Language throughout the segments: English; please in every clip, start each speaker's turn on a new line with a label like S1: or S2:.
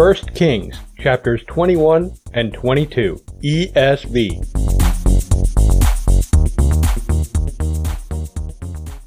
S1: 1 Kings chapters 21 and 22 ESV.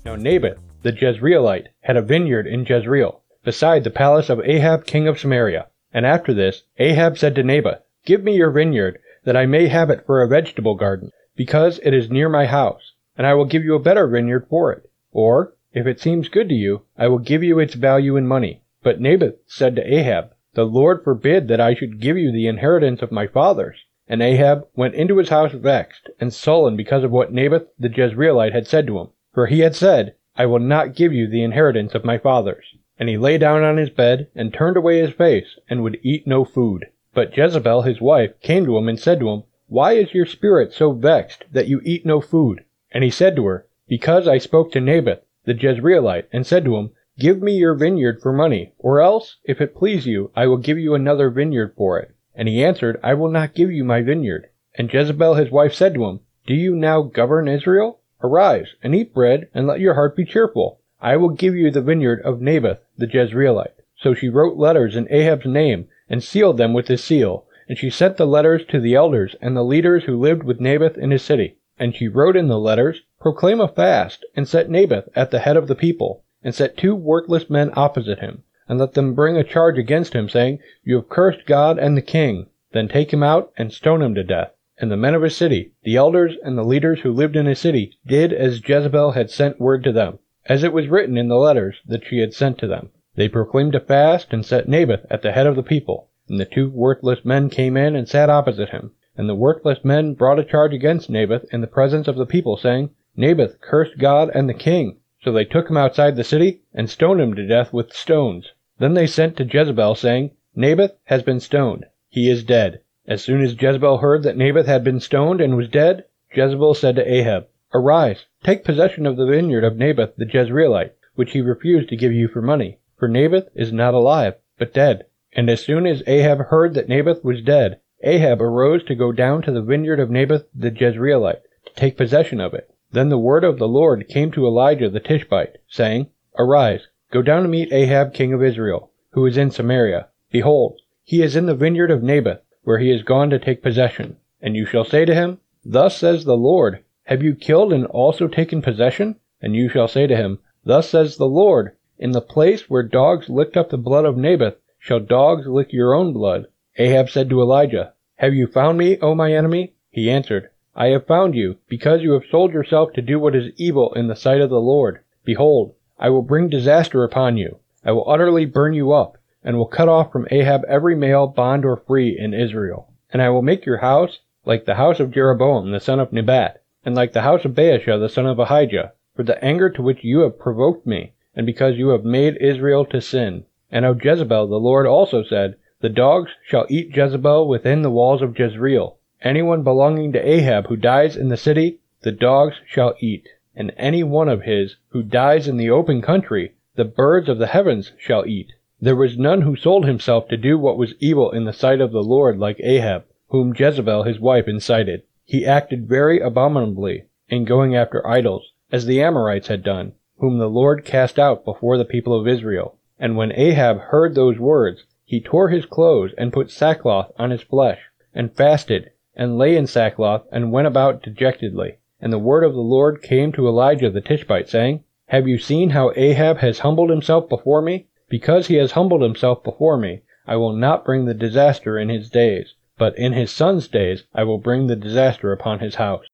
S1: Now Naboth the Jezreelite had a vineyard in Jezreel, beside the palace of Ahab king of Samaria. And after this Ahab said to Naboth, Give me your vineyard, that I may have it for a vegetable garden, because it is near my house, and I will give you a better vineyard for it. Or, if it seems good to you, I will give you its value in money. But Naboth said to Ahab, The Lord forbid that I should give you the inheritance of my fathers. And Ahab went into his house vexed and sullen because of what Naboth the Jezreelite had said to him. For he had said, I will not give you the inheritance of my fathers. And he lay down on his bed, and turned away his face, and would eat no food. But Jezebel his wife came to him and said to him, Why is your spirit so vexed that you eat no food? And he said to her, Because I spoke to Naboth the Jezreelite, and said to him, Give me your vineyard for money, or else, if it please you, I will give you another vineyard for it. And he answered, I will not give you my vineyard. And Jezebel his wife said to him, Do you now govern Israel? Arise, and eat bread, and let your heart be cheerful. I will give you the vineyard of Naboth the Jezreelite. So she wrote letters in Ahab's name, and sealed them with his seal. And she sent the letters to the elders and the leaders who lived with Naboth in his city. And she wrote in the letters, Proclaim a fast, and set Naboth at the head of the people, and set two worthless men opposite him, and let them bring a charge against him, saying, You have cursed God and the king. Then take him out and stone him to death. And the men of his city, the elders and the leaders who lived in his city, did as Jezebel had sent word to them, as it was written in the letters that she had sent to them. They proclaimed a fast and set Naboth at the head of the people. And the two worthless men came in and sat opposite him. And the worthless men brought a charge against Naboth in the presence of the people, saying, Naboth cursed God and the king. So they took him outside the city and stoned him to death with stones. Then they sent to Jezebel, saying, Naboth has been stoned. He is dead. As soon as Jezebel heard that Naboth had been stoned and was dead, Jezebel said to Ahab, Arise, take possession of the vineyard of Naboth the Jezreelite, which he refused to give you for money. For Naboth is not alive, but dead. And as soon as Ahab heard that Naboth was dead, Ahab arose to go down to the vineyard of Naboth the Jezreelite, to take possession of it. Then the word of the Lord came to Elijah the Tishbite, saying, Arise, go down to meet Ahab king of Israel, who is in Samaria. Behold, he is in the vineyard of Naboth, where he is gone to take possession. And you shall say to him, Thus says the Lord, Have you killed and also taken possession? And you shall say to him, Thus says the Lord, In the place where dogs licked up the blood of Naboth, shall dogs lick your own blood. Ahab said to Elijah, Have you found me, O my enemy? He answered, I have found you, because you have sold yourself to do what is evil in the sight of the Lord. Behold, I will bring disaster upon you. I will utterly burn you up, and will cut off from Ahab every male, bond or free, in Israel. And I will make your house like the house of Jeroboam the son of Nebat, and like the house of Baasha the son of Ahijah, for the anger to which you have provoked me, and because you have made Israel to sin. And of Jezebel the Lord also said, The dogs shall eat Jezebel within the walls of Jezreel. Anyone belonging to Ahab who dies in the city, the dogs shall eat. And any one of his who dies in the open country, the birds of the heavens shall eat. There was none who sold himself to do what was evil in the sight of the Lord like Ahab, whom Jezebel his wife incited. He acted very abominably in going after idols, as the Amorites had done, whom the Lord cast out before the people of Israel. And when Ahab heard those words, he tore his clothes and put sackcloth on his flesh, and fasted, and lay in sackcloth, and went about dejectedly. And the word of the Lord came to Elijah the Tishbite, saying, Have you seen how Ahab has humbled himself before me? Because he has humbled himself before me, I will not bring the disaster in his days, but in his son's days I will bring the disaster upon his house.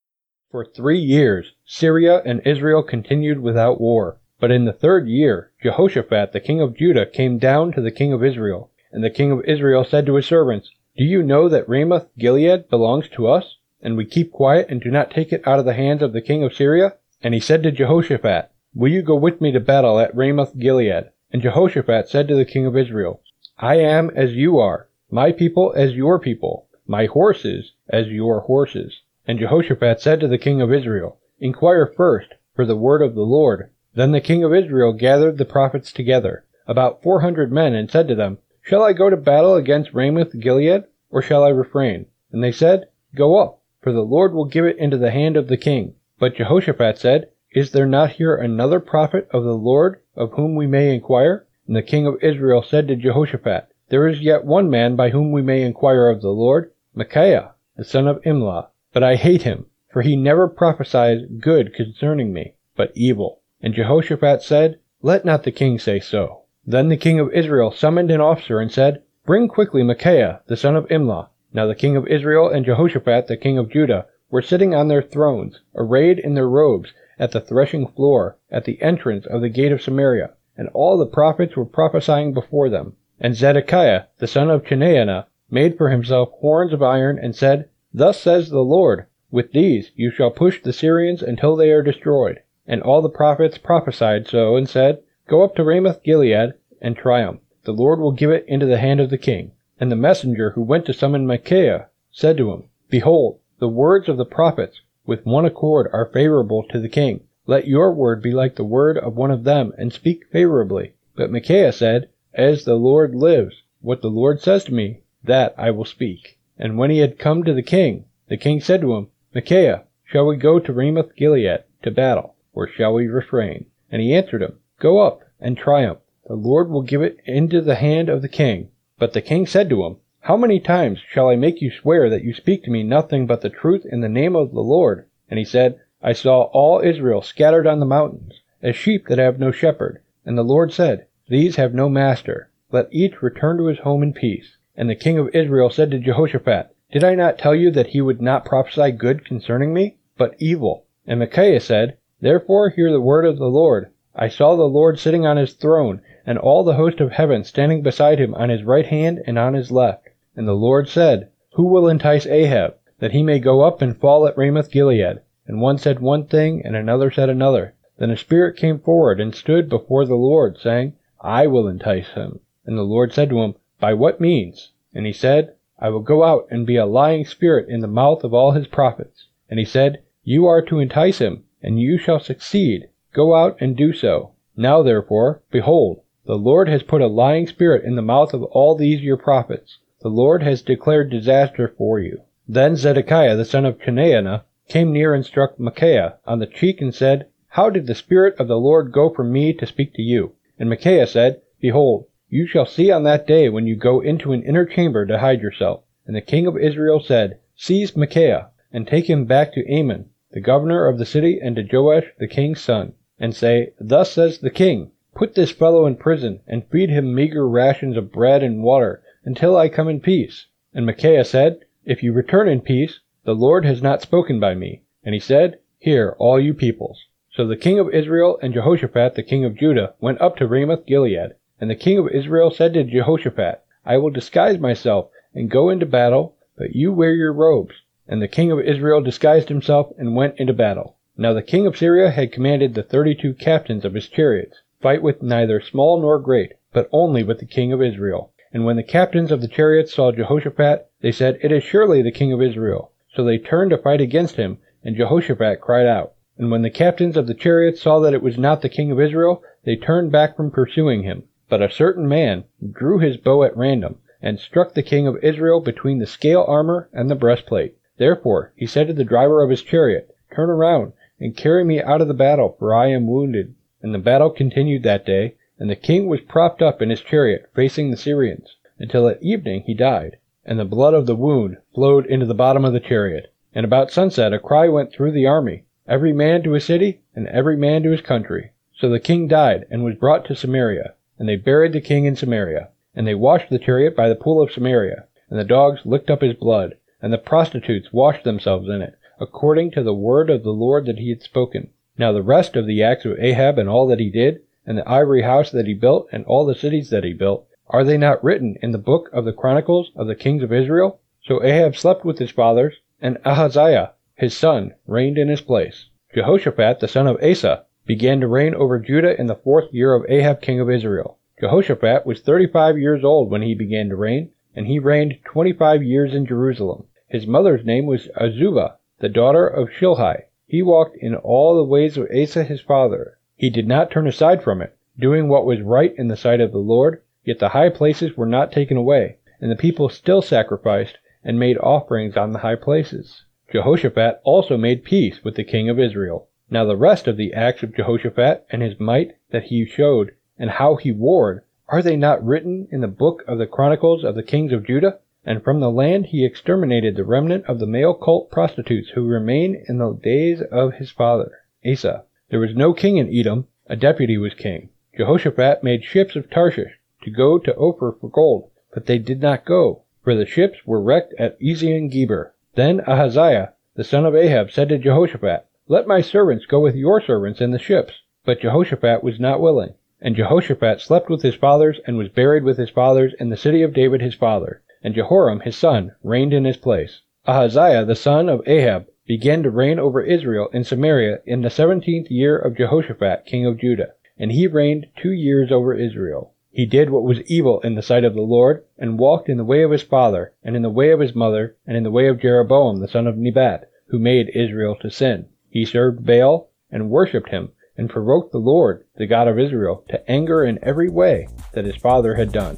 S1: For three years Syria and Israel continued without war. But in the third year Jehoshaphat the king of Judah came down to the king of Israel. And the king of Israel said to his servants, do you know that Ramoth Gilead belongs to us, and we keep quiet and do not take it out of the hands of the king of Syria? And he said to Jehoshaphat, Will you go with me to battle at Ramoth Gilead? And Jehoshaphat said to the king of Israel, I am as you are, my people as your people, my horses as your horses. And Jehoshaphat said to the king of Israel, Inquire first for the word of the Lord. Then the king of Israel gathered the prophets together, about four hundred men, and said to them, Shall I go to battle against Ramoth Gilead, or shall I refrain? And they said, Go up, for the Lord will give it into the hand of the king. But Jehoshaphat said, Is there not here another prophet of the Lord of whom we may inquire? And the king of Israel said to Jehoshaphat, There is yet one man by whom we may inquire of the Lord, Micaiah, the son of Imlah. But I hate him, for he never prophesies good concerning me, but evil. And Jehoshaphat said, Let not the king say so. Then the king of Israel summoned an officer and said, Bring quickly Micaiah, the son of Imlah. Now the king of Israel and Jehoshaphat, the king of Judah, were sitting on their thrones, arrayed in their robes, at the threshing floor, at the entrance of the gate of Samaria, and all the prophets were prophesying before them. And Zedekiah, the son of Chenaanah, made for himself horns of iron, and said, Thus says the Lord, With these you shall push the Syrians until they are destroyed. And all the prophets prophesied so, and said, Go up to Ramoth Gilead, and triumph. The Lord will give it into the hand of the king. And the messenger who went to summon Micaiah said to him, Behold, the words of the prophets with one accord are favorable to the king. Let your word be like the word of one of them, and speak favorably. But Micaiah said, As the Lord lives, what the Lord says to me, that I will speak. And when he had come to the king, the king said to him, Micaiah, shall we go to Ramoth Gilead to battle, or shall we refrain? And he answered him, Go up and triumph. The Lord will give it into the hand of the king. But the king said to him, How many times shall I make you swear that you speak to me nothing but the truth in the name of the Lord? And he said, I saw all Israel scattered on the mountains, as sheep that have no shepherd. And the Lord said, These have no master. Let each return to his home in peace. And the king of Israel said to Jehoshaphat, Did I not tell you that he would not prophesy good concerning me, but evil? And Micaiah said, Therefore hear the word of the Lord. I saw the Lord sitting on his throne, and all the host of heaven standing beside him on his right hand and on his left. And the Lord said, Who will entice Ahab, that he may go up and fall at Ramoth Gilead? And one said one thing, and another said another. Then a spirit came forward and stood before the Lord, saying, I will entice him. And the Lord said to him, By what means? And he said, I will go out and be a lying spirit in the mouth of all his prophets. And he said, You are to entice him, and you shall succeed. Go out and do so. Now therefore, behold, the Lord has put a lying spirit in the mouth of all these your prophets. The Lord has declared disaster for you. Then Zedekiah the son of Chenaanah came near and struck Micaiah on the cheek and said, How did the Spirit of the Lord go from me to speak to you? And Micaiah said, Behold, you shall see on that day when you go into an inner chamber to hide yourself. And the king of Israel said, Seize Micaiah, and take him back to Amon, the governor of the city, and to Joash the king's son and say, Thus says the king, Put this fellow in prison, and feed him meager rations of bread and water, until I come in peace. And Micaiah said, If you return in peace, the Lord has not spoken by me. And he said, Hear, all you peoples. So the king of Israel and Jehoshaphat the king of Judah went up to Ramoth Gilead. And the king of Israel said to Jehoshaphat, I will disguise myself and go into battle, but you wear your robes. And the king of Israel disguised himself and went into battle. Now the king of Syria had commanded the thirty-two captains of his chariots, fight with neither small nor great, but only with the king of Israel. And when the captains of the chariots saw Jehoshaphat, they said, It is surely the king of Israel. So they turned to fight against him, and Jehoshaphat cried out. And when the captains of the chariots saw that it was not the king of Israel, they turned back from pursuing him. But a certain man drew his bow at random, and struck the king of Israel between the scale armor and the breastplate. Therefore he said to the driver of his chariot, Turn around and carry me out of the battle, for I am wounded. And the battle continued that day, and the king was propped up in his chariot, facing the Syrians, until at evening he died, and the blood of the wound flowed into the bottom of the chariot. And about sunset a cry went through the army, every man to his city, and every man to his country. So the king died, and was brought to Samaria, and they buried the king in Samaria. And they washed the chariot by the pool of Samaria, and the dogs licked up his blood, and the prostitutes washed themselves in it according to the word of the Lord that he had spoken. Now the rest of the acts of Ahab and all that he did, and the ivory house that he built, and all the cities that he built, are they not written in the book of the chronicles of the kings of Israel? So Ahab slept with his fathers, and Ahaziah, his son, reigned in his place. Jehoshaphat, the son of Asa, began to reign over Judah in the fourth year of Ahab king of Israel. Jehoshaphat was thirty-five years old when he began to reign, and he reigned twenty-five years in Jerusalem. His mother's name was Azubah, the daughter of Shilhi. He walked in all the ways of Asa his father. He did not turn aside from it, doing what was right in the sight of the Lord, yet the high places were not taken away, and the people still sacrificed and made offerings on the high places. Jehoshaphat also made peace with the king of Israel. Now the rest of the acts of Jehoshaphat and his might that he showed, and how he warred, Are they not written in the book of the Chronicles of the Kings of Judah? And from the land he exterminated the remnant of the male cult prostitutes who remained in the days of his father, Asa. There was no king in Edom, a deputy was king. Jehoshaphat made ships of Tarshish to go to Ophir for gold, but they did not go, for the ships were wrecked at Ezion Geber. Then Ahaziah, the son of Ahab, said to Jehoshaphat, Let my servants go with your servants in the ships. But Jehoshaphat was not willing. And Jehoshaphat slept with his fathers, and was buried with his fathers in the city of David his father. And Jehoram his son reigned in his place. Ahaziah the son of Ahab began to reign over Israel in Samaria in the seventeenth year of Jehoshaphat king of Judah. And he reigned two years over Israel. He did what was evil in the sight of the Lord, and walked in the way of his father, and in the way of his mother, and in the way of Jeroboam the son of Nebat, who made Israel to sin. He served Baal, and worshipped him, and provoked the Lord, the God of Israel, to anger in every way that his father had done.